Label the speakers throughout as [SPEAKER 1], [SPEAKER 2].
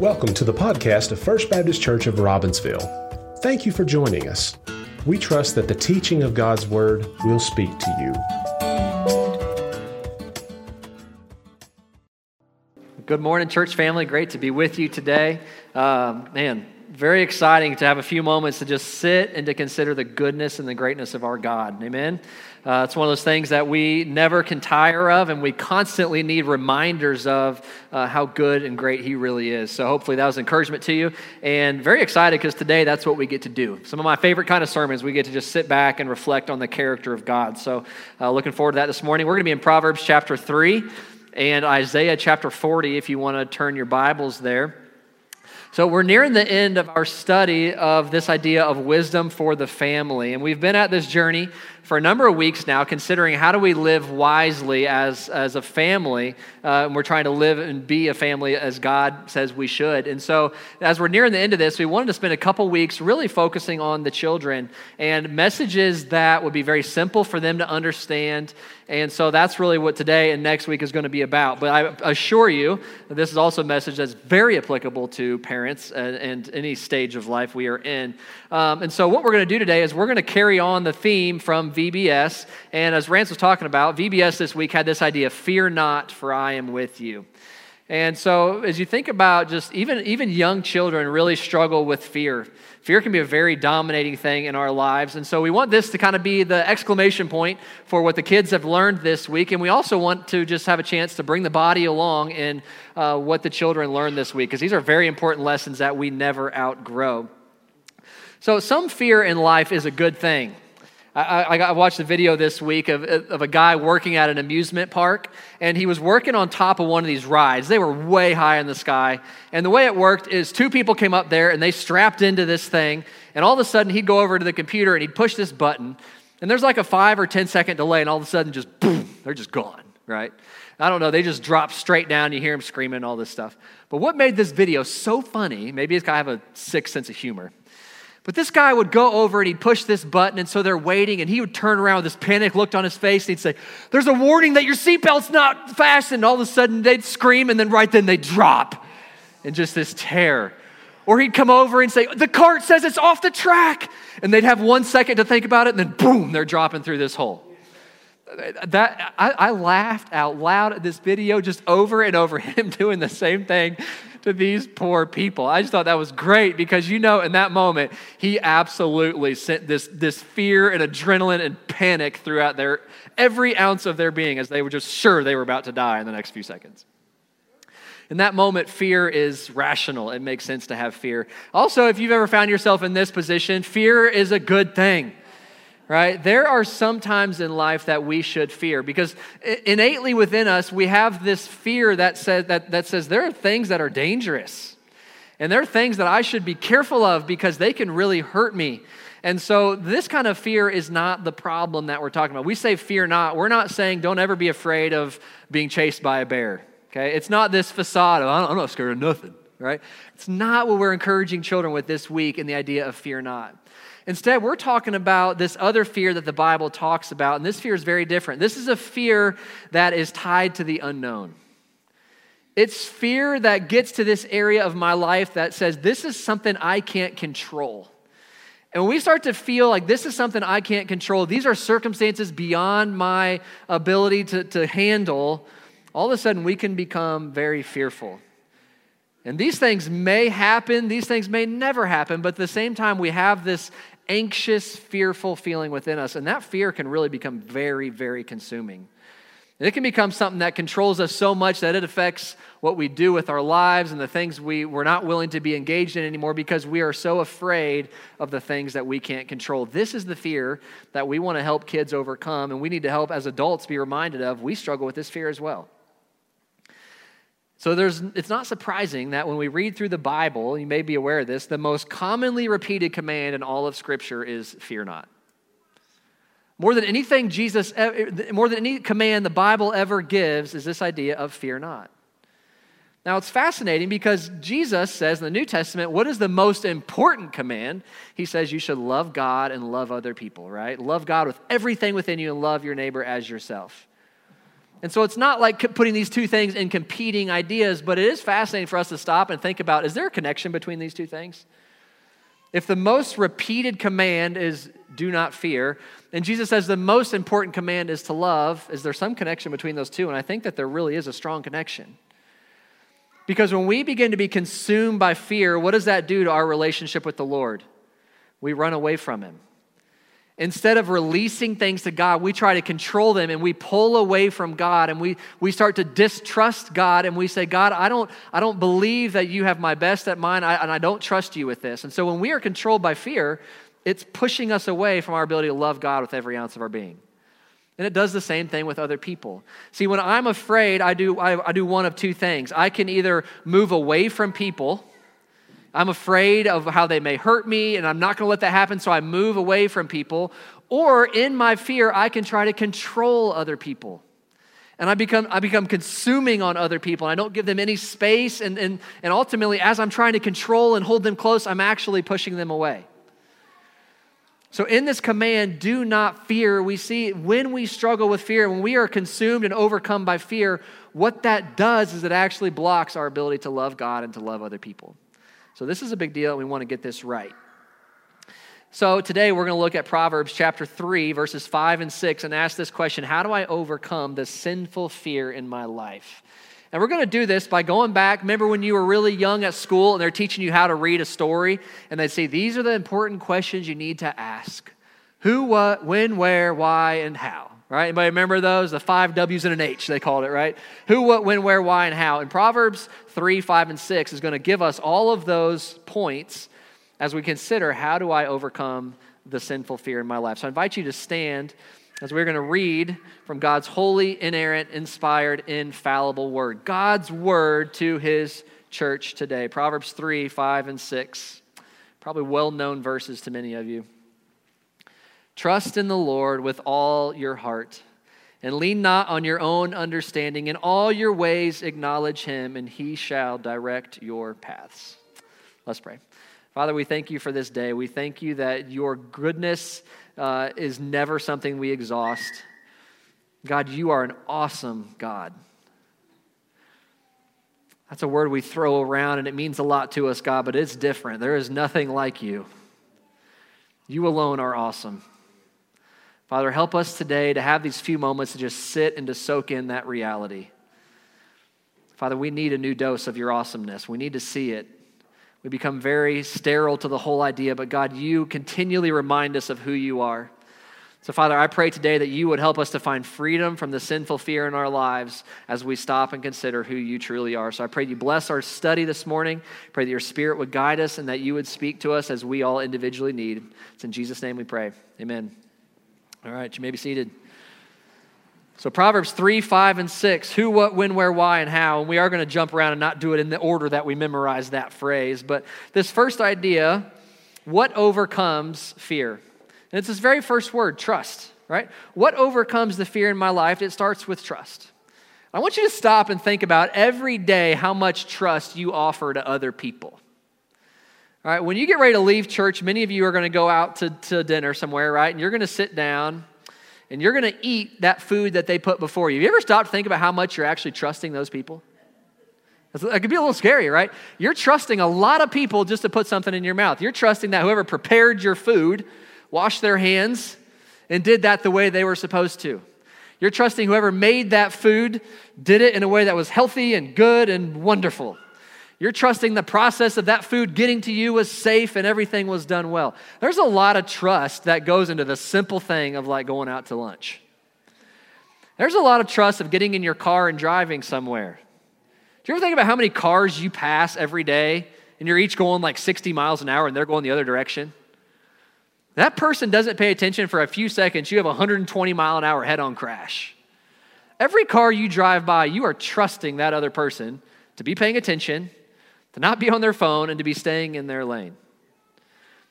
[SPEAKER 1] Welcome to the podcast of First Baptist Church of Robbinsville. Thank you for joining us. We trust that the teaching of God's Word will speak to
[SPEAKER 2] you. Good morning, church family. Great to be with you today. Um, man, very exciting to have a few moments to just sit and to consider the goodness and the greatness of our God. Amen. Uh, it's one of those things that we never can tire of, and we constantly need reminders of uh, how good and great He really is. So, hopefully, that was encouragement to you. And very excited because today that's what we get to do. Some of my favorite kind of sermons, we get to just sit back and reflect on the character of God. So, uh, looking forward to that this morning. We're going to be in Proverbs chapter 3 and Isaiah chapter 40 if you want to turn your Bibles there. So, we're nearing the end of our study of this idea of wisdom for the family. And we've been at this journey for a number of weeks now, considering how do we live wisely as, as a family. Uh, and we're trying to live and be a family as God says we should. And so, as we're nearing the end of this, we wanted to spend a couple weeks really focusing on the children and messages that would be very simple for them to understand. And so, that's really what today and next week is going to be about. But I assure you, this is also a message that's very applicable to parents and, and any stage of life we are in. Um, and so, what we're going to do today is we're going to carry on the theme from VBS. And as Rance was talking about, VBS this week had this idea fear not, for I am with you. And so, as you think about just even, even young children really struggle with fear. Fear can be a very dominating thing in our lives. And so, we want this to kind of be the exclamation point for what the kids have learned this week. And we also want to just have a chance to bring the body along in uh, what the children learned this week, because these are very important lessons that we never outgrow. So, some fear in life is a good thing. I, I, watched a video this week of, of a guy working at an amusement park, and he was working on top of one of these rides. They were way high in the sky. And the way it worked is two people came up there and they strapped into this thing, and all of a sudden he'd go over to the computer and he'd push this button, and there's like a five or ten second delay, and all of a sudden just boom, they're just gone, right? I don't know, they just drop straight down. You hear him screaming, all this stuff. But what made this video so funny, maybe it's I have a sick sense of humor but this guy would go over and he'd push this button, and so they're waiting, and he would turn around with this panic looked on his face, and he'd say, There's a warning that your seatbelt's not fastened. All of a sudden, they'd scream, and then right then they'd drop in just this terror. Or he'd come over and say, The cart says it's off the track. And they'd have one second to think about it, and then boom, they're dropping through this hole. That, I, I laughed out loud at this video just over and over him doing the same thing to these poor people. I just thought that was great because you know, in that moment, he absolutely sent this, this fear and adrenaline and panic throughout their every ounce of their being as they were just sure they were about to die in the next few seconds. In that moment, fear is rational. It makes sense to have fear. Also, if you've ever found yourself in this position, fear is a good thing right? There are some times in life that we should fear because innately within us, we have this fear that says, that, that says there are things that are dangerous. And there are things that I should be careful of because they can really hurt me. And so, this kind of fear is not the problem that we're talking about. We say fear not. We're not saying don't ever be afraid of being chased by a bear. Okay? It's not this facade of I'm not scared of nothing, right? It's not what we're encouraging children with this week in the idea of fear not. Instead, we're talking about this other fear that the Bible talks about, and this fear is very different. This is a fear that is tied to the unknown. It's fear that gets to this area of my life that says, This is something I can't control. And when we start to feel like this is something I can't control, these are circumstances beyond my ability to, to handle, all of a sudden we can become very fearful. And these things may happen, these things may never happen, but at the same time, we have this anxious, fearful feeling within us. And that fear can really become very, very consuming. it can become something that controls us so much that it affects what we do with our lives and the things we, we're not willing to be engaged in anymore because we are so afraid of the things that we can't control. This is the fear that we want to help kids overcome, and we need to help as adults be reminded of. We struggle with this fear as well. So there's, it's not surprising that when we read through the Bible, you may be aware of this, the most commonly repeated command in all of Scripture is fear not. More than anything Jesus, eh, eh, more than any command the Bible ever gives is this idea of fear not. Now it's fascinating because Jesus says in the New Testament, what is the most important command? He says you should love God and love other people, right? Love God with everything within you and love your neighbor as yourself. And so it's not like putting these two things in competing ideas, but it is fascinating for us to stop and think about is there a connection between these two things? If the most repeated command is do not fear, and Jesus says the most important command is to love, is there some connection between those two? And I think that there really is a strong connection. Because when we begin to be consumed by fear, what does that do to our relationship with the Lord? We run away from Him. Instead of releasing things to God, we try to control them and we pull away from God and we, we start to distrust God and we say, God, I don't, I don't believe that you have my best at mind I, and I don't trust you with this. And so when we are controlled by fear, it's pushing us away from our ability to love God with every ounce of our being. And it does the same thing with other people. See, when I'm afraid, I do, I, I do one of two things. I can either move away from people I'm afraid of how they may hurt me, and I'm not going to let that happen, so I move away from people. Or in my fear, I can try to control other people. And I become, I become consuming on other people. I don't give them any space. And, and, and ultimately, as I'm trying to control and hold them close, I'm actually pushing them away. So, in this command, do not fear, we see when we struggle with fear, when we are consumed and overcome by fear, what that does is it actually blocks our ability to love God and to love other people. So this is a big deal, and we want to get this right. So today we're going to look at Proverbs chapter 3, verses 5 and 6, and ask this question How do I overcome the sinful fear in my life? And we're going to do this by going back. Remember when you were really young at school and they're teaching you how to read a story? And they say, These are the important questions you need to ask who, what, when, where, why, and how right? Anybody remember those? The five W's and an H, they called it, right? Who, what, when, where, why, and how. And Proverbs 3, 5, and 6 is going to give us all of those points as we consider how do I overcome the sinful fear in my life. So I invite you to stand as we're going to read from God's holy, inerrant, inspired, infallible word. God's word to his church today. Proverbs 3, 5, and 6. Probably well known verses to many of you. Trust in the Lord with all your heart, and lean not on your own understanding. In all your ways acknowledge him, and he shall direct your paths. Let's pray. Father, we thank you for this day. We thank you that your goodness uh, is never something we exhaust. God, you are an awesome God. That's a word we throw around and it means a lot to us, God, but it's different. There is nothing like you. You alone are awesome. Father, help us today to have these few moments to just sit and to soak in that reality. Father, we need a new dose of your awesomeness. We need to see it. We become very sterile to the whole idea, but God, you continually remind us of who you are. So, Father, I pray today that you would help us to find freedom from the sinful fear in our lives as we stop and consider who you truly are. So, I pray you bless our study this morning. Pray that your spirit would guide us and that you would speak to us as we all individually need. It's in Jesus' name we pray. Amen. All right, you may be seated. So, Proverbs 3, 5, and 6 who, what, when, where, why, and how. And we are going to jump around and not do it in the order that we memorize that phrase. But this first idea, what overcomes fear? And it's this very first word, trust, right? What overcomes the fear in my life? It starts with trust. I want you to stop and think about every day how much trust you offer to other people. All right, when you get ready to leave church, many of you are going to go out to, to dinner somewhere, right? And you're going to sit down and you're going to eat that food that they put before you. Have you ever stopped to think about how much you're actually trusting those people? It could be a little scary, right? You're trusting a lot of people just to put something in your mouth. You're trusting that whoever prepared your food washed their hands and did that the way they were supposed to. You're trusting whoever made that food did it in a way that was healthy and good and wonderful. You're trusting the process of that food getting to you was safe and everything was done well. There's a lot of trust that goes into the simple thing of like going out to lunch. There's a lot of trust of getting in your car and driving somewhere. Do you ever think about how many cars you pass every day and you're each going like 60 miles an hour and they're going the other direction? That person doesn't pay attention for a few seconds, you have a 120 mile an hour head on crash. Every car you drive by, you are trusting that other person to be paying attention to not be on their phone and to be staying in their lane.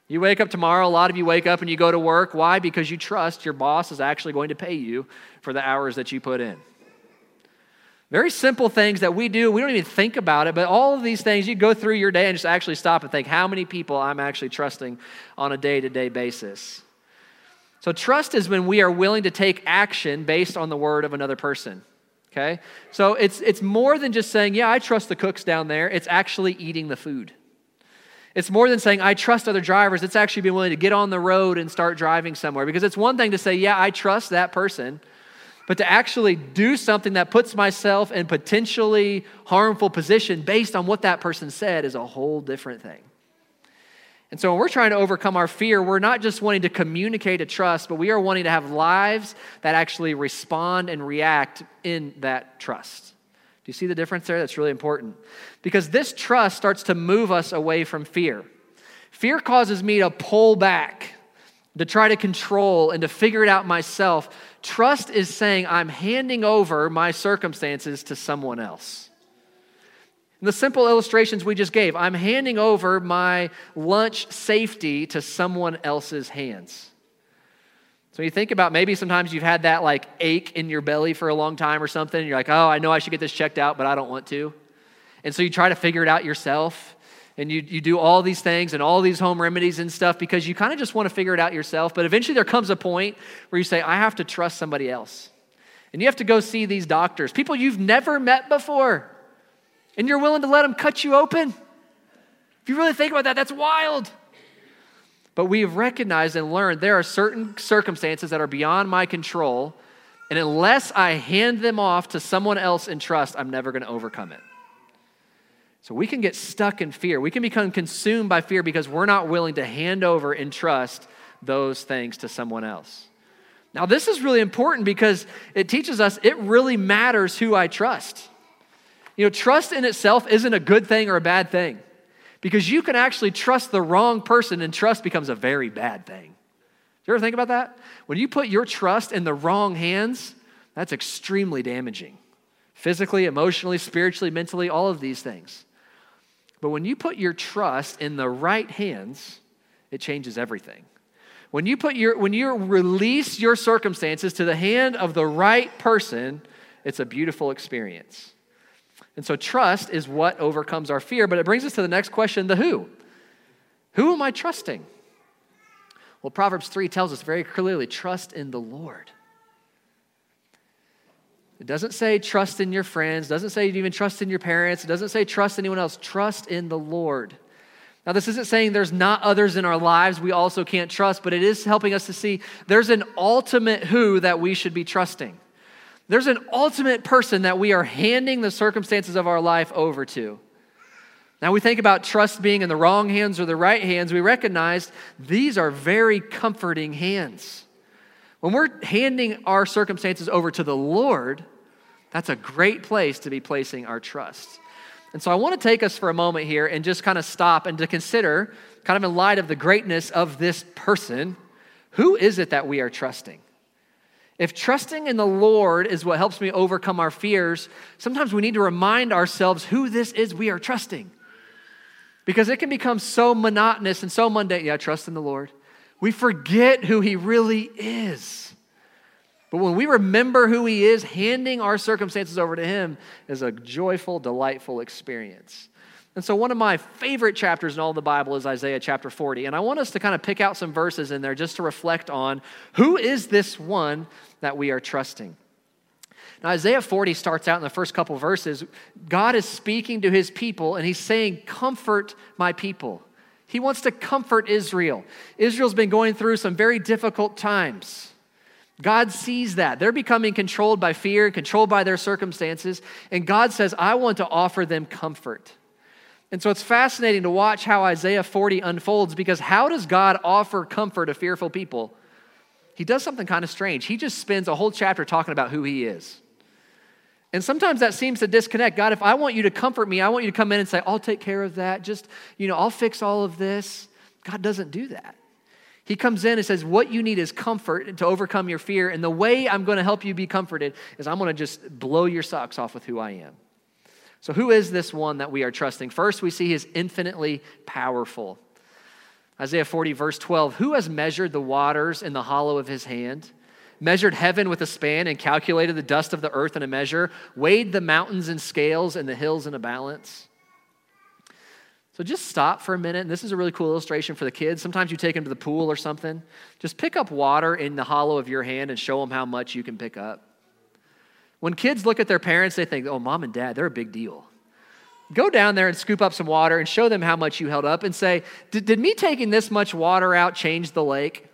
[SPEAKER 2] You wake up tomorrow, a lot of you wake up and you go to work. Why? Because you trust your boss is actually going to pay you for the hours that you put in. Very simple things that we do, we don't even think about it, but all of these things, you go through your day and just actually stop and think how many people I'm actually trusting on a day to day basis. So, trust is when we are willing to take action based on the word of another person. Okay? So it's, it's more than just saying, yeah, I trust the cooks down there. It's actually eating the food. It's more than saying, I trust other drivers. It's actually being willing to get on the road and start driving somewhere. Because it's one thing to say, yeah, I trust that person. But to actually do something that puts myself in potentially harmful position based on what that person said is a whole different thing. And so when we're trying to overcome our fear, we're not just wanting to communicate a trust, but we are wanting to have lives that actually respond and react in that trust. Do you see the difference there? That's really important. Because this trust starts to move us away from fear. Fear causes me to pull back, to try to control, and to figure it out myself. Trust is saying, I'm handing over my circumstances to someone else the simple illustrations we just gave, I'm handing over my lunch safety to someone else's hands. So you think about maybe sometimes you've had that like ache in your belly for a long time or something, and you're like, oh, I know I should get this checked out, but I don't want to. And so you try to figure it out yourself. And you, you do all these things and all these home remedies and stuff because you kind of just want to figure it out yourself. But eventually there comes a point where you say, I have to trust somebody else. And you have to go see these doctors, people you've never met before and you're willing to let them cut you open? If you really think about that, that's wild. But we have recognized and learned there are certain circumstances that are beyond my control, and unless I hand them off to someone else in trust, I'm never going to overcome it. So we can get stuck in fear. We can become consumed by fear because we're not willing to hand over and trust those things to someone else. Now, this is really important because it teaches us it really matters who I trust. You know, trust in itself isn't a good thing or a bad thing because you can actually trust the wrong person and trust becomes a very bad thing. Do you ever think about that? When you put your trust in the wrong hands, that's extremely damaging. Physically, emotionally, spiritually, mentally, all of these things. But when you put your trust in the right hands, it changes everything. When you put your when you release your circumstances to the hand of the right person, it's a beautiful experience. And so trust is what overcomes our fear, but it brings us to the next question the who. Who am I trusting? Well, Proverbs 3 tells us very clearly trust in the Lord. It doesn't say trust in your friends, doesn't say even trust in your parents, it doesn't say trust anyone else. Trust in the Lord. Now, this isn't saying there's not others in our lives we also can't trust, but it is helping us to see there's an ultimate who that we should be trusting. There's an ultimate person that we are handing the circumstances of our life over to. Now, we think about trust being in the wrong hands or the right hands, we recognize these are very comforting hands. When we're handing our circumstances over to the Lord, that's a great place to be placing our trust. And so I want to take us for a moment here and just kind of stop and to consider, kind of in light of the greatness of this person, who is it that we are trusting? If trusting in the Lord is what helps me overcome our fears, sometimes we need to remind ourselves who this is we are trusting. Because it can become so monotonous and so mundane. Yeah, trust in the Lord. We forget who He really is. But when we remember who He is, handing our circumstances over to Him is a joyful, delightful experience. And so, one of my favorite chapters in all the Bible is Isaiah chapter 40. And I want us to kind of pick out some verses in there just to reflect on who is this one that we are trusting. Now, Isaiah 40 starts out in the first couple verses. God is speaking to his people, and he's saying, Comfort my people. He wants to comfort Israel. Israel's been going through some very difficult times. God sees that. They're becoming controlled by fear, controlled by their circumstances, and God says, I want to offer them comfort. And so it's fascinating to watch how Isaiah 40 unfolds because how does God offer comfort to fearful people? He does something kind of strange. He just spends a whole chapter talking about who he is. And sometimes that seems to disconnect. God, if I want you to comfort me, I want you to come in and say, I'll take care of that. Just, you know, I'll fix all of this. God doesn't do that. He comes in and says, What you need is comfort to overcome your fear. And the way I'm going to help you be comforted is I'm going to just blow your socks off with who I am. So, who is this one that we are trusting? First, we see he's infinitely powerful. Isaiah 40, verse 12 Who has measured the waters in the hollow of his hand? Measured heaven with a span and calculated the dust of the earth in a measure, weighed the mountains in scales and the hills in a balance. So just stop for a minute. And this is a really cool illustration for the kids. Sometimes you take them to the pool or something. Just pick up water in the hollow of your hand and show them how much you can pick up. When kids look at their parents, they think, oh, mom and dad, they're a big deal. Go down there and scoop up some water and show them how much you held up and say, did, did me taking this much water out change the lake?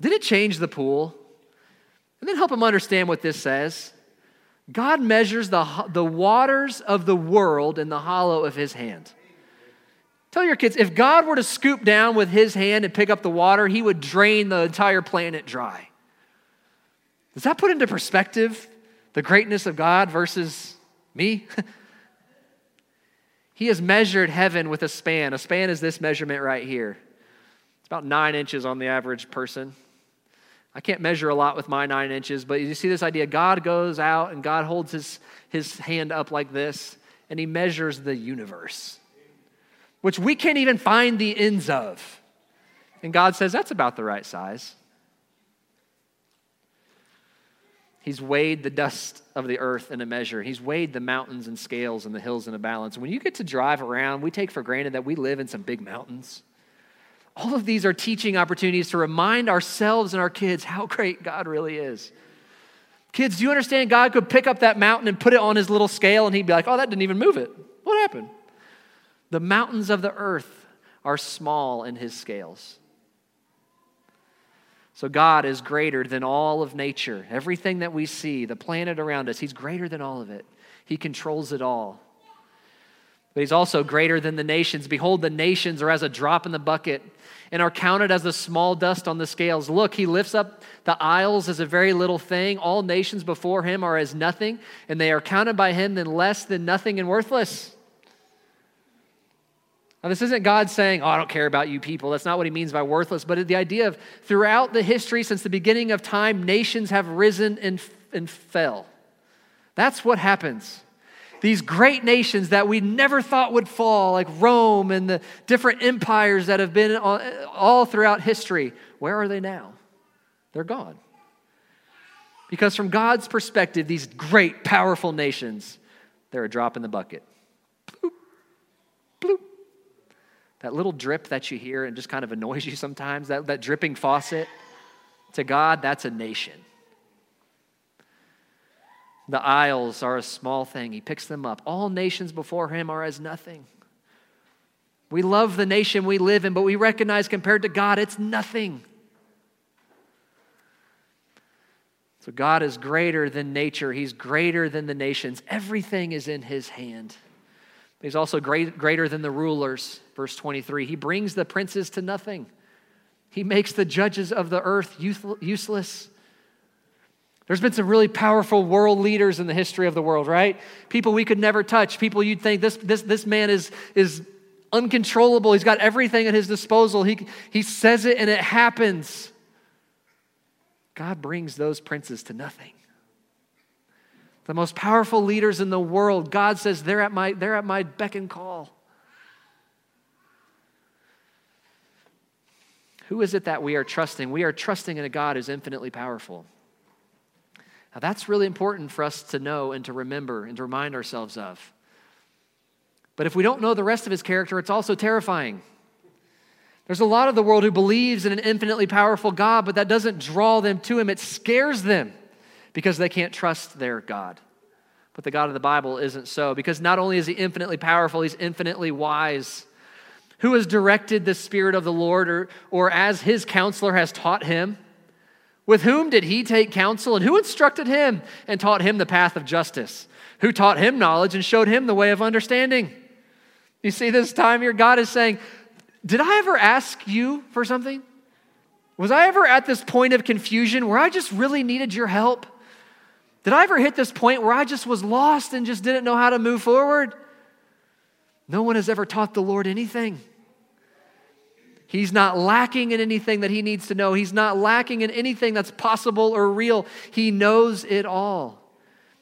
[SPEAKER 2] Did it change the pool? And then help them understand what this says. God measures the, the waters of the world in the hollow of his hand. Tell your kids if God were to scoop down with his hand and pick up the water, he would drain the entire planet dry. Does that put into perspective the greatness of God versus me? he has measured heaven with a span. A span is this measurement right here. It's about nine inches on the average person. I can't measure a lot with my nine inches, but you see this idea God goes out and God holds his, his hand up like this, and he measures the universe which we can't even find the ends of. And God says, that's about the right size. He's weighed the dust of the earth in a measure. He's weighed the mountains and scales and the hills in a balance. When you get to drive around, we take for granted that we live in some big mountains. All of these are teaching opportunities to remind ourselves and our kids how great God really is. Kids, do you understand God could pick up that mountain and put it on his little scale and he'd be like, oh, that didn't even move it. What happened? The mountains of the earth are small in his scales. So God is greater than all of nature. Everything that we see, the planet around us, he's greater than all of it. He controls it all. But he's also greater than the nations. Behold, the nations are as a drop in the bucket and are counted as the small dust on the scales. Look, he lifts up the isles as a very little thing. All nations before him are as nothing, and they are counted by him than less than nothing and worthless. Now, this isn't God saying, Oh, I don't care about you people. That's not what he means by worthless, but the idea of throughout the history, since the beginning of time, nations have risen and, and fell. That's what happens. These great nations that we never thought would fall, like Rome and the different empires that have been all throughout history, where are they now? They're gone. Because from God's perspective, these great, powerful nations, they're a drop in the bucket. Bloop, bloop. That little drip that you hear and just kind of annoys you sometimes, that, that dripping faucet, to God, that's a nation. The isles are a small thing. He picks them up. All nations before him are as nothing. We love the nation we live in, but we recognize compared to God, it's nothing. So God is greater than nature, He's greater than the nations. Everything is in His hand. He's also great, greater than the rulers. Verse 23 He brings the princes to nothing, He makes the judges of the earth useless. There's been some really powerful world leaders in the history of the world, right? People we could never touch, people you'd think this, this, this man is, is uncontrollable. He's got everything at his disposal. He, he says it and it happens. God brings those princes to nothing the most powerful leaders in the world, God says they're at my, they're at my beck and call. Who is it that we are trusting? We are trusting in a God who's infinitely powerful. Now, that's really important for us to know and to remember and to remind ourselves of. But if we don't know the rest of his character, it's also terrifying. There's a lot of the world who believes in an infinitely powerful God, but that doesn't draw them to him, it scares them because they can't trust their God. But the God of the Bible isn't so, because not only is he infinitely powerful, he's infinitely wise. Who has directed the Spirit of the Lord, or, or as his counselor has taught him? With whom did he take counsel, and who instructed him and taught him the path of justice? Who taught him knowledge and showed him the way of understanding? You see, this time your God is saying, Did I ever ask you for something? Was I ever at this point of confusion where I just really needed your help? Did I ever hit this point where I just was lost and just didn't know how to move forward? No one has ever taught the Lord anything. He's not lacking in anything that he needs to know. He's not lacking in anything that's possible or real. He knows it all.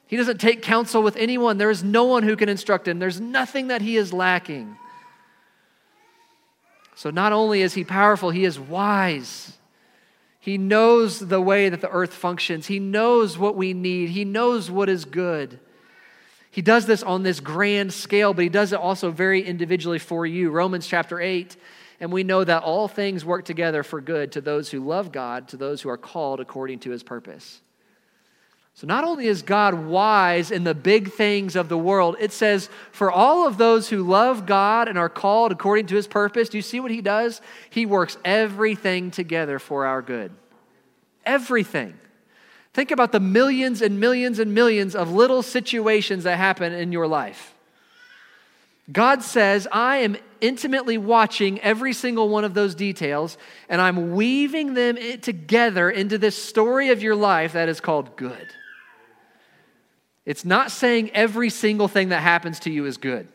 [SPEAKER 2] He doesn't take counsel with anyone. There is no one who can instruct him. There's nothing that he is lacking. So, not only is he powerful, he is wise. He knows the way that the earth functions. He knows what we need. He knows what is good. He does this on this grand scale, but he does it also very individually for you. Romans chapter 8. And we know that all things work together for good to those who love God, to those who are called according to his purpose. So, not only is God wise in the big things of the world, it says, for all of those who love God and are called according to his purpose, do you see what he does? He works everything together for our good. Everything. Think about the millions and millions and millions of little situations that happen in your life. God says, I am intimately watching every single one of those details, and I'm weaving them together into this story of your life that is called good. It's not saying every single thing that happens to you is good.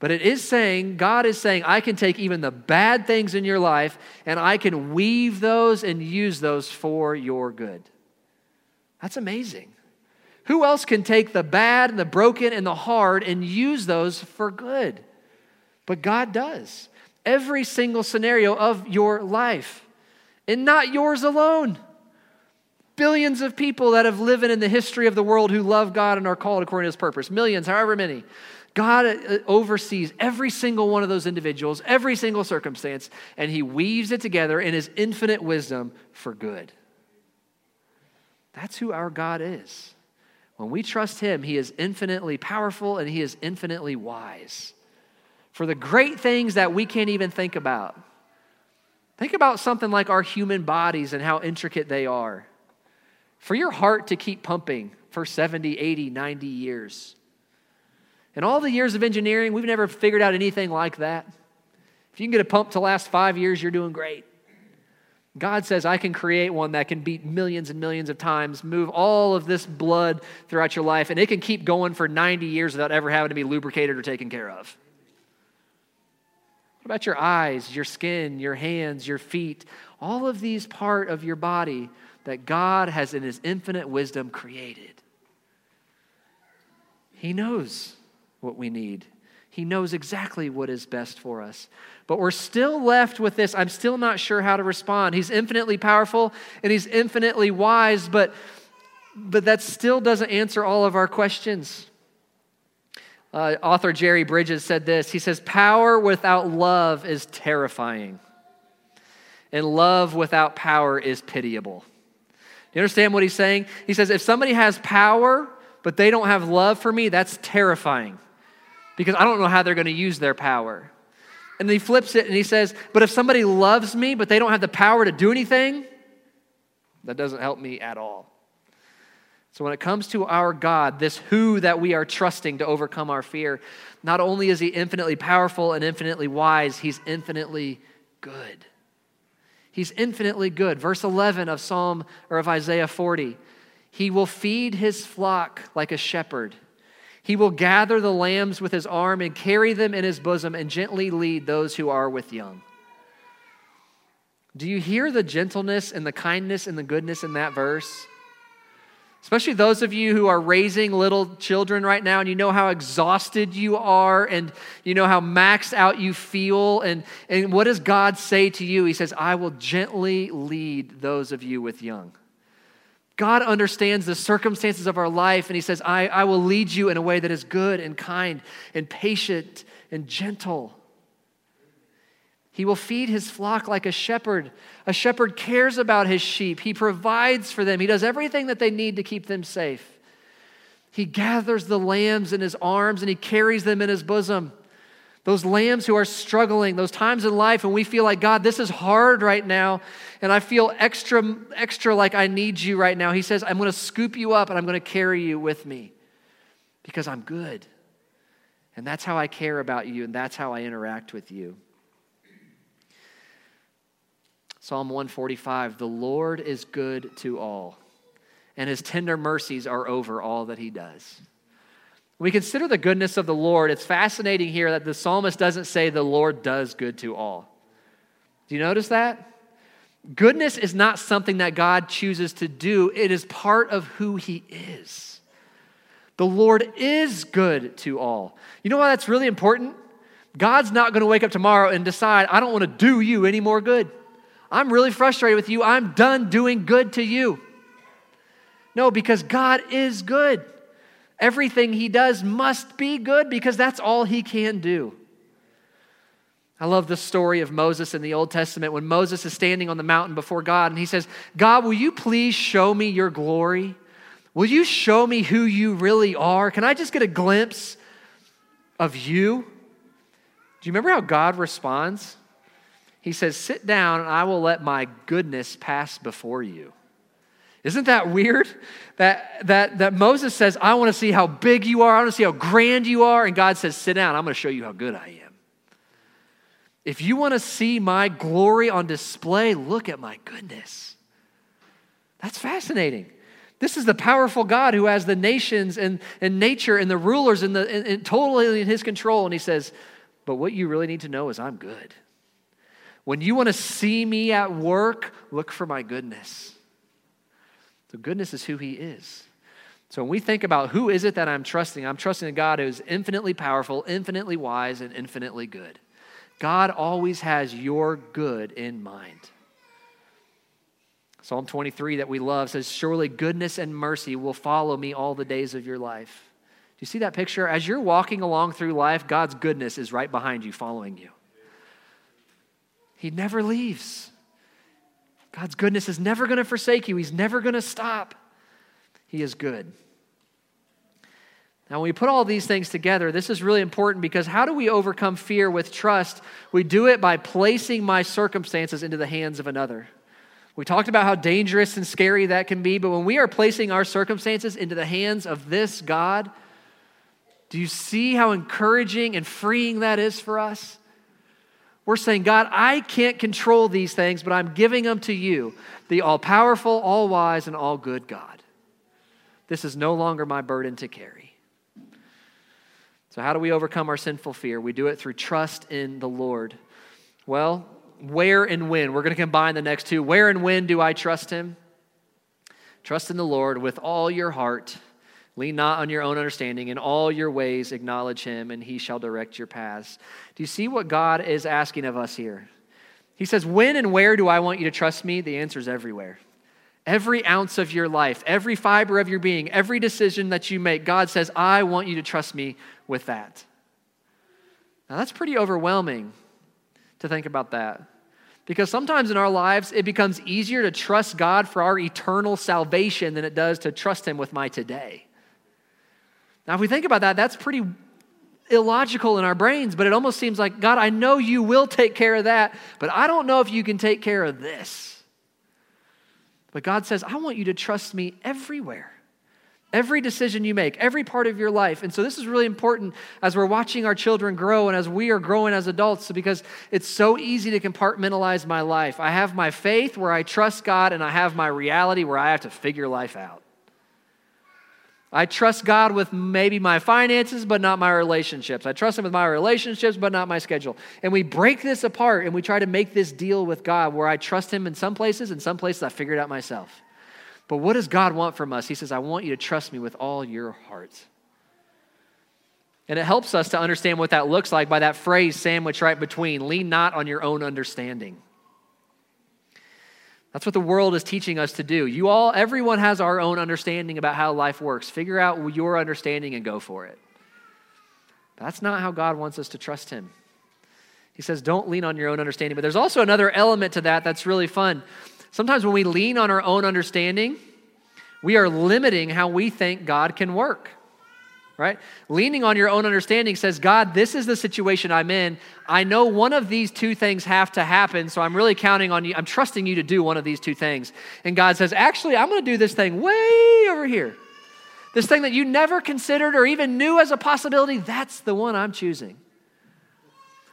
[SPEAKER 2] But it is saying, God is saying, I can take even the bad things in your life and I can weave those and use those for your good. That's amazing. Who else can take the bad and the broken and the hard and use those for good? But God does. Every single scenario of your life, and not yours alone billions of people that have lived in the history of the world who love God and are called according to his purpose. Millions, however many. God uh, oversees every single one of those individuals, every single circumstance, and he weaves it together in his infinite wisdom for good. That's who our God is. When we trust him, he is infinitely powerful and he is infinitely wise for the great things that we can't even think about. Think about something like our human bodies and how intricate they are for your heart to keep pumping for 70, 80, 90 years. In all the years of engineering, we've never figured out anything like that. If you can get a pump to last five years, you're doing great. God says, I can create one that can beat millions and millions of times, move all of this blood throughout your life, and it can keep going for 90 years without ever having to be lubricated or taken care of. What about your eyes, your skin, your hands, your feet? All of these part of your body that God has, in His infinite wisdom, created. He knows what we need. He knows exactly what is best for us. But we're still left with this I'm still not sure how to respond. He's infinitely powerful and He's infinitely wise, but, but that still doesn't answer all of our questions. Uh, author Jerry Bridges said this He says, Power without love is terrifying, and love without power is pitiable. You understand what he's saying? He says, if somebody has power, but they don't have love for me, that's terrifying because I don't know how they're going to use their power. And he flips it and he says, but if somebody loves me, but they don't have the power to do anything, that doesn't help me at all. So, when it comes to our God, this who that we are trusting to overcome our fear, not only is he infinitely powerful and infinitely wise, he's infinitely good. He's infinitely good. Verse 11 of Psalm or of Isaiah 40. He will feed his flock like a shepherd. He will gather the lambs with his arm and carry them in his bosom and gently lead those who are with young. Do you hear the gentleness and the kindness and the goodness in that verse? Especially those of you who are raising little children right now and you know how exhausted you are and you know how maxed out you feel. And, and what does God say to you? He says, I will gently lead those of you with young. God understands the circumstances of our life and He says, I, I will lead you in a way that is good and kind and patient and gentle. He will feed his flock like a shepherd. A shepherd cares about his sheep. He provides for them. He does everything that they need to keep them safe. He gathers the lambs in his arms and he carries them in his bosom. Those lambs who are struggling, those times in life when we feel like, God, this is hard right now, and I feel extra, extra like I need you right now. He says, I'm going to scoop you up and I'm going to carry you with me because I'm good. And that's how I care about you, and that's how I interact with you. Psalm 145 The Lord is good to all, and his tender mercies are over all that he does. We consider the goodness of the Lord, it's fascinating here that the psalmist doesn't say the Lord does good to all. Do you notice that? Goodness is not something that God chooses to do, it is part of who he is. The Lord is good to all. You know why that's really important? God's not going to wake up tomorrow and decide, I don't want to do you any more good. I'm really frustrated with you. I'm done doing good to you. No, because God is good. Everything He does must be good because that's all He can do. I love the story of Moses in the Old Testament when Moses is standing on the mountain before God and he says, God, will you please show me your glory? Will you show me who you really are? Can I just get a glimpse of you? Do you remember how God responds? He says, Sit down, and I will let my goodness pass before you. Isn't that weird? That, that, that Moses says, I want to see how big you are, I want to see how grand you are. And God says, Sit down, I'm going to show you how good I am. If you want to see my glory on display, look at my goodness. That's fascinating. This is the powerful God who has the nations and, and nature and the rulers and the, and, and totally in his control. And he says, But what you really need to know is I'm good. When you want to see me at work, look for my goodness. The goodness is who he is. So when we think about who is it that I'm trusting, I'm trusting a God who is infinitely powerful, infinitely wise, and infinitely good. God always has your good in mind. Psalm 23 that we love says, Surely goodness and mercy will follow me all the days of your life. Do you see that picture? As you're walking along through life, God's goodness is right behind you, following you. He never leaves. God's goodness is never going to forsake you, He's never going to stop. He is good. Now, when we put all these things together, this is really important because how do we overcome fear with trust? We do it by placing my circumstances into the hands of another. We talked about how dangerous and scary that can be, but when we are placing our circumstances into the hands of this God, do you see how encouraging and freeing that is for us? We're saying, God, I can't control these things, but I'm giving them to you, the all powerful, all wise, and all good God. This is no longer my burden to carry. So, how do we overcome our sinful fear? We do it through trust in the Lord. Well, where and when? We're going to combine the next two. Where and when do I trust Him? Trust in the Lord with all your heart Lean not on your own understanding. In all your ways, acknowledge him, and he shall direct your paths. Do you see what God is asking of us here? He says, When and where do I want you to trust me? The answer is everywhere. Every ounce of your life, every fiber of your being, every decision that you make, God says, I want you to trust me with that. Now, that's pretty overwhelming to think about that. Because sometimes in our lives, it becomes easier to trust God for our eternal salvation than it does to trust Him with my today. Now, if we think about that, that's pretty illogical in our brains, but it almost seems like, God, I know you will take care of that, but I don't know if you can take care of this. But God says, I want you to trust me everywhere. Every decision you make, every part of your life. And so, this is really important as we're watching our children grow and as we are growing as adults because it's so easy to compartmentalize my life. I have my faith where I trust God, and I have my reality where I have to figure life out. I trust God with maybe my finances, but not my relationships. I trust Him with my relationships, but not my schedule. And we break this apart and we try to make this deal with God where I trust Him in some places, and some places I figure it out myself. But what does God want from us? He says, I want you to trust me with all your heart. And it helps us to understand what that looks like by that phrase sandwiched right between lean not on your own understanding. That's what the world is teaching us to do. You all, everyone has our own understanding about how life works. Figure out your understanding and go for it. That's not how God wants us to trust Him. He says, don't lean on your own understanding. But there's also another element to that that's really fun. Sometimes when we lean on our own understanding, we are limiting how we think God can work right? Leaning on your own understanding says, God, this is the situation I'm in. I know one of these two things have to happen, so I'm really counting on you. I'm trusting you to do one of these two things. And God says, actually, I'm going to do this thing way over here. This thing that you never considered or even knew as a possibility, that's the one I'm choosing.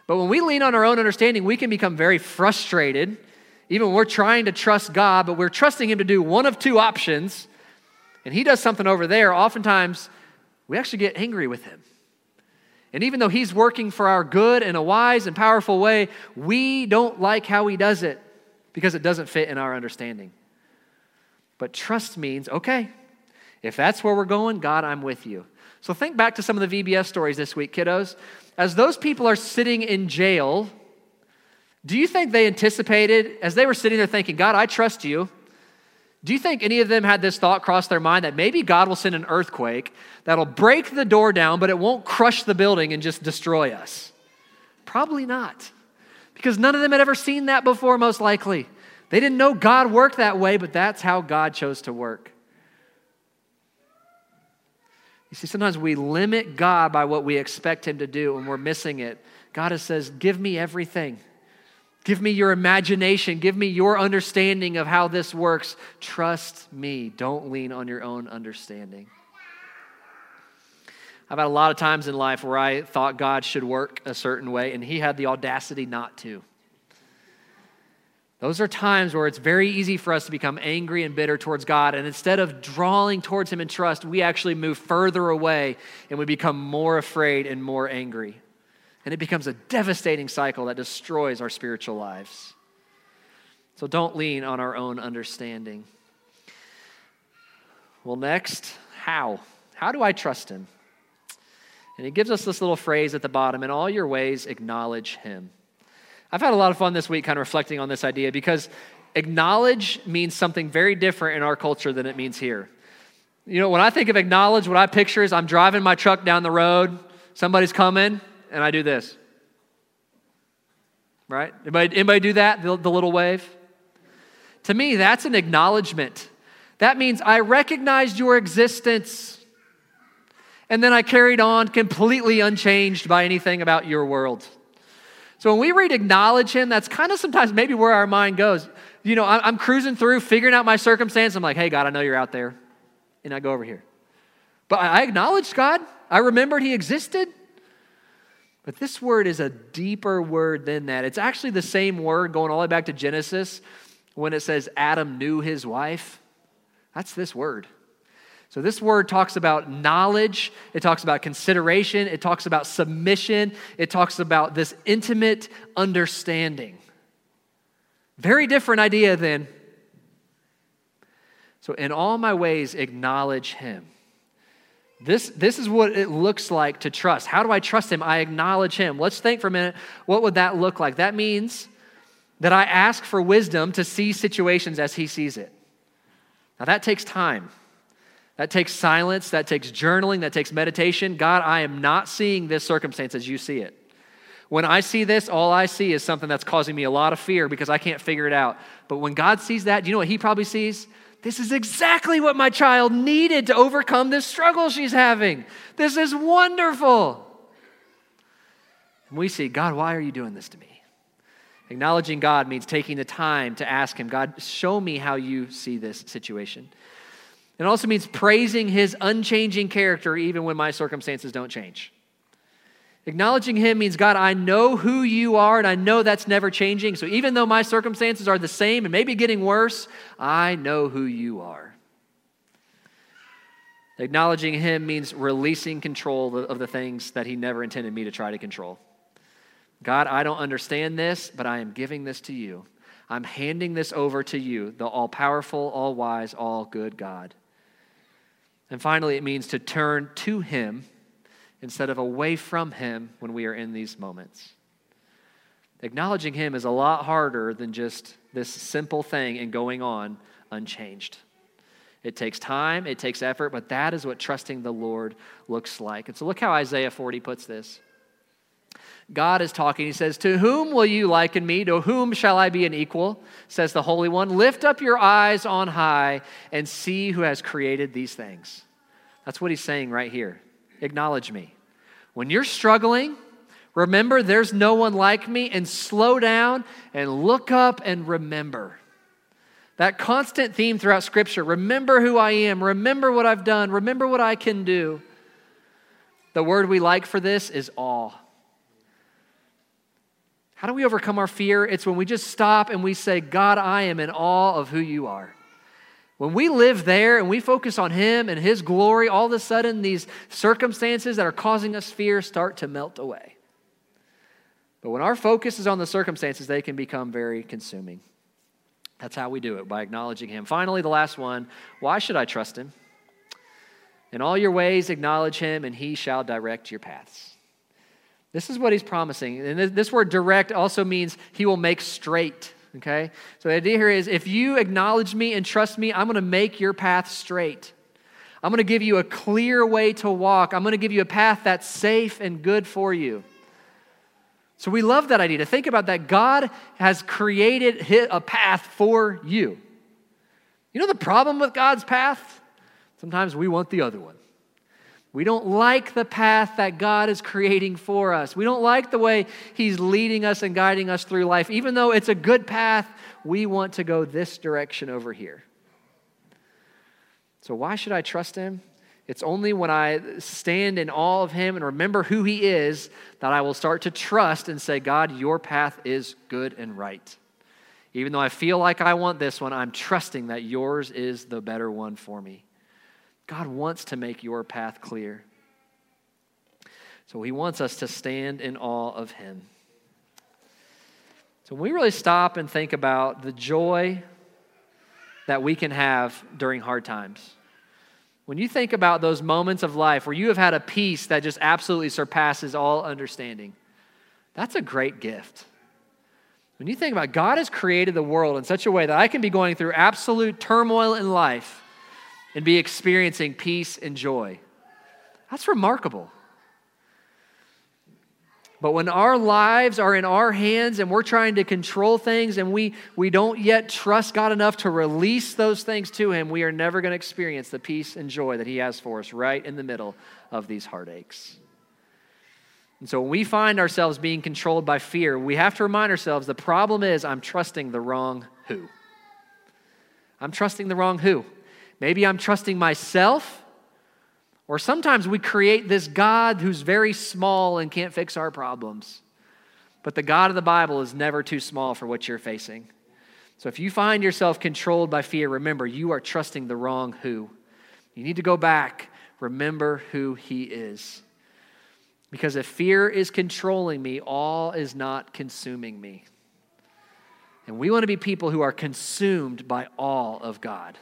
[SPEAKER 2] But when we lean on our own understanding, we can become very frustrated, even when we're trying to trust God, but we're trusting Him to do one of two options, and He does something over there. Oftentimes, we actually get angry with him. And even though he's working for our good in a wise and powerful way, we don't like how he does it because it doesn't fit in our understanding. But trust means, okay, if that's where we're going, God, I'm with you. So think back to some of the VBS stories this week, kiddos. As those people are sitting in jail, do you think they anticipated, as they were sitting there thinking, God, I trust you, do you think any of them had this thought cross their mind that maybe God will send an earthquake that'll break the door down, but it won't crush the building and just destroy us? Probably not. Because none of them had ever seen that before, most likely. They didn't know God worked that way, but that's how God chose to work. You see, sometimes we limit God by what we expect Him to do and we're missing it. God says, Give me everything. Give me your imagination. Give me your understanding of how this works. Trust me. Don't lean on your own understanding. I've had a lot of times in life where I thought God should work a certain way, and He had the audacity not to. Those are times where it's very easy for us to become angry and bitter towards God. And instead of drawing towards Him in trust, we actually move further away and we become more afraid and more angry. And it becomes a devastating cycle that destroys our spiritual lives. So don't lean on our own understanding. Well, next, how? How do I trust Him? And He gives us this little phrase at the bottom in all your ways, acknowledge Him. I've had a lot of fun this week kind of reflecting on this idea because acknowledge means something very different in our culture than it means here. You know, when I think of acknowledge, what I picture is I'm driving my truck down the road, somebody's coming, and I do this. Right? Anybody, anybody do that? The, the little wave? To me, that's an acknowledgement. That means I recognized your existence, and then I carried on completely unchanged by anything about your world. So when we read acknowledge him, that's kind of sometimes maybe where our mind goes. You know, I'm cruising through, figuring out my circumstance. I'm like, hey, God, I know you're out there. And I go over here. But I acknowledged God. I remembered he existed. But this word is a deeper word than that. It's actually the same word going all the way back to Genesis when it says Adam knew his wife. That's this word. So, this word talks about knowledge, it talks about consideration, it talks about submission, it talks about this intimate understanding. Very different idea than. So, in all my ways, acknowledge him. This, this is what it looks like to trust. How do I trust him? I acknowledge him. Let's think for a minute. What would that look like? That means that I ask for wisdom to see situations as he sees it. Now, that takes time. That takes silence, that takes journaling, that takes meditation. God, I am not seeing this circumstance as you see it. When I see this, all I see is something that's causing me a lot of fear because I can't figure it out. But when God sees that, do you know what He probably sees? This is exactly what my child needed to overcome this struggle she's having. This is wonderful. And we see, God, why are you doing this to me? Acknowledging God means taking the time to ask Him, God, show me how you see this situation. It also means praising his unchanging character even when my circumstances don't change. Acknowledging him means, God, I know who you are and I know that's never changing. So even though my circumstances are the same and maybe getting worse, I know who you are. Acknowledging him means releasing control of the things that he never intended me to try to control. God, I don't understand this, but I am giving this to you. I'm handing this over to you, the all powerful, all wise, all good God. And finally, it means to turn to Him instead of away from Him when we are in these moments. Acknowledging Him is a lot harder than just this simple thing and going on unchanged. It takes time, it takes effort, but that is what trusting the Lord looks like. And so look how Isaiah 40 puts this. God is talking. He says, To whom will you liken me? To whom shall I be an equal? Says the Holy One. Lift up your eyes on high and see who has created these things. That's what he's saying right here. Acknowledge me. When you're struggling, remember there's no one like me and slow down and look up and remember. That constant theme throughout Scripture remember who I am, remember what I've done, remember what I can do. The word we like for this is awe. How do we overcome our fear? It's when we just stop and we say, God, I am in awe of who you are. When we live there and we focus on Him and His glory, all of a sudden these circumstances that are causing us fear start to melt away. But when our focus is on the circumstances, they can become very consuming. That's how we do it, by acknowledging Him. Finally, the last one why should I trust Him? In all your ways, acknowledge Him, and He shall direct your paths. This is what he's promising. And this word direct also means he will make straight. Okay? So the idea here is if you acknowledge me and trust me, I'm going to make your path straight. I'm going to give you a clear way to walk. I'm going to give you a path that's safe and good for you. So we love that idea to think about that. God has created a path for you. You know the problem with God's path? Sometimes we want the other one. We don't like the path that God is creating for us. We don't like the way He's leading us and guiding us through life. Even though it's a good path, we want to go this direction over here. So, why should I trust Him? It's only when I stand in awe of Him and remember who He is that I will start to trust and say, God, your path is good and right. Even though I feel like I want this one, I'm trusting that yours is the better one for me. God wants to make your path clear. So he wants us to stand in awe of him. So when we really stop and think about the joy that we can have during hard times, when you think about those moments of life where you have had a peace that just absolutely surpasses all understanding, that's a great gift. When you think about it, God has created the world in such a way that I can be going through absolute turmoil in life and be experiencing peace and joy. That's remarkable. But when our lives are in our hands and we're trying to control things and we, we don't yet trust God enough to release those things to Him, we are never going to experience the peace and joy that He has for us right in the middle of these heartaches. And so when we find ourselves being controlled by fear, we have to remind ourselves the problem is I'm trusting the wrong who. I'm trusting the wrong who. Maybe I'm trusting myself. Or sometimes we create this God who's very small and can't fix our problems. But the God of the Bible is never too small for what you're facing. So if you find yourself controlled by fear, remember you are trusting the wrong who. You need to go back, remember who He is. Because if fear is controlling me, all is not consuming me. And we want to be people who are consumed by all of God.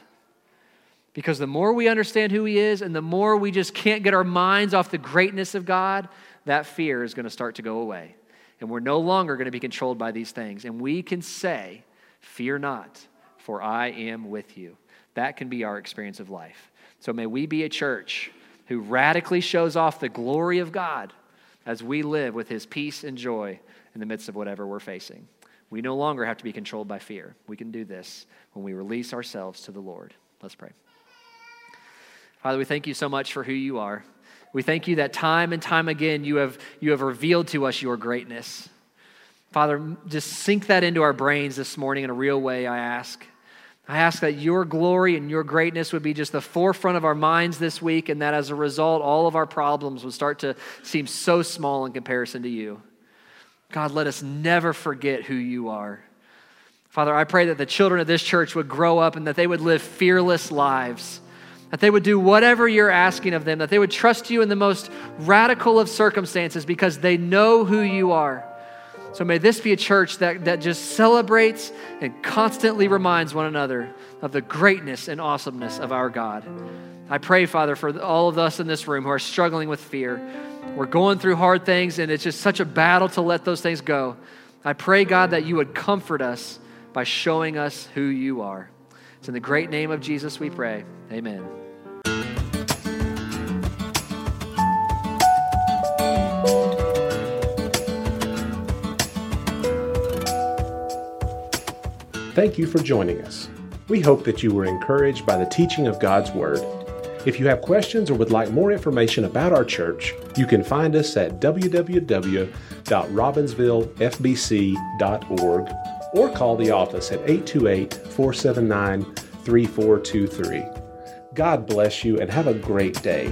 [SPEAKER 2] Because the more we understand who He is and the more we just can't get our minds off the greatness of God, that fear is going to start to go away. And we're no longer going to be controlled by these things. And we can say, Fear not, for I am with you. That can be our experience of life. So may we be a church who radically shows off the glory of God as we live with His peace and joy in the midst of whatever we're facing. We no longer have to be controlled by fear. We can do this when we release ourselves to the Lord. Let's pray. Father, we thank you so much for who you are. We thank you that time and time again you have, you have revealed to us your greatness. Father, just sink that into our brains this morning in a real way, I ask. I ask that your glory and your greatness would be just the forefront of our minds this week, and that as a result, all of our problems would start to seem so small in comparison to you. God, let us never forget who you are. Father, I pray that the children of this church would grow up and that they would live fearless lives that they would do whatever you're asking of them, that they would trust you in the most radical of circumstances because they know who you are. So may this be a church that, that just celebrates and constantly reminds one another of the greatness and awesomeness of our God. I pray, Father, for all of us in this room who are struggling with fear. We're going through hard things, and it's just such a battle to let those things go. I pray, God, that you would comfort us by showing us who you are. It's in the great name of Jesus we pray. Amen.
[SPEAKER 1] Thank you for joining us. We hope that you were encouraged by the teaching of God's Word. If you have questions or would like more information about our church, you can find us at www.robbinsvillefbc.org or call the office at 828 479 3423. God bless you and have a great day.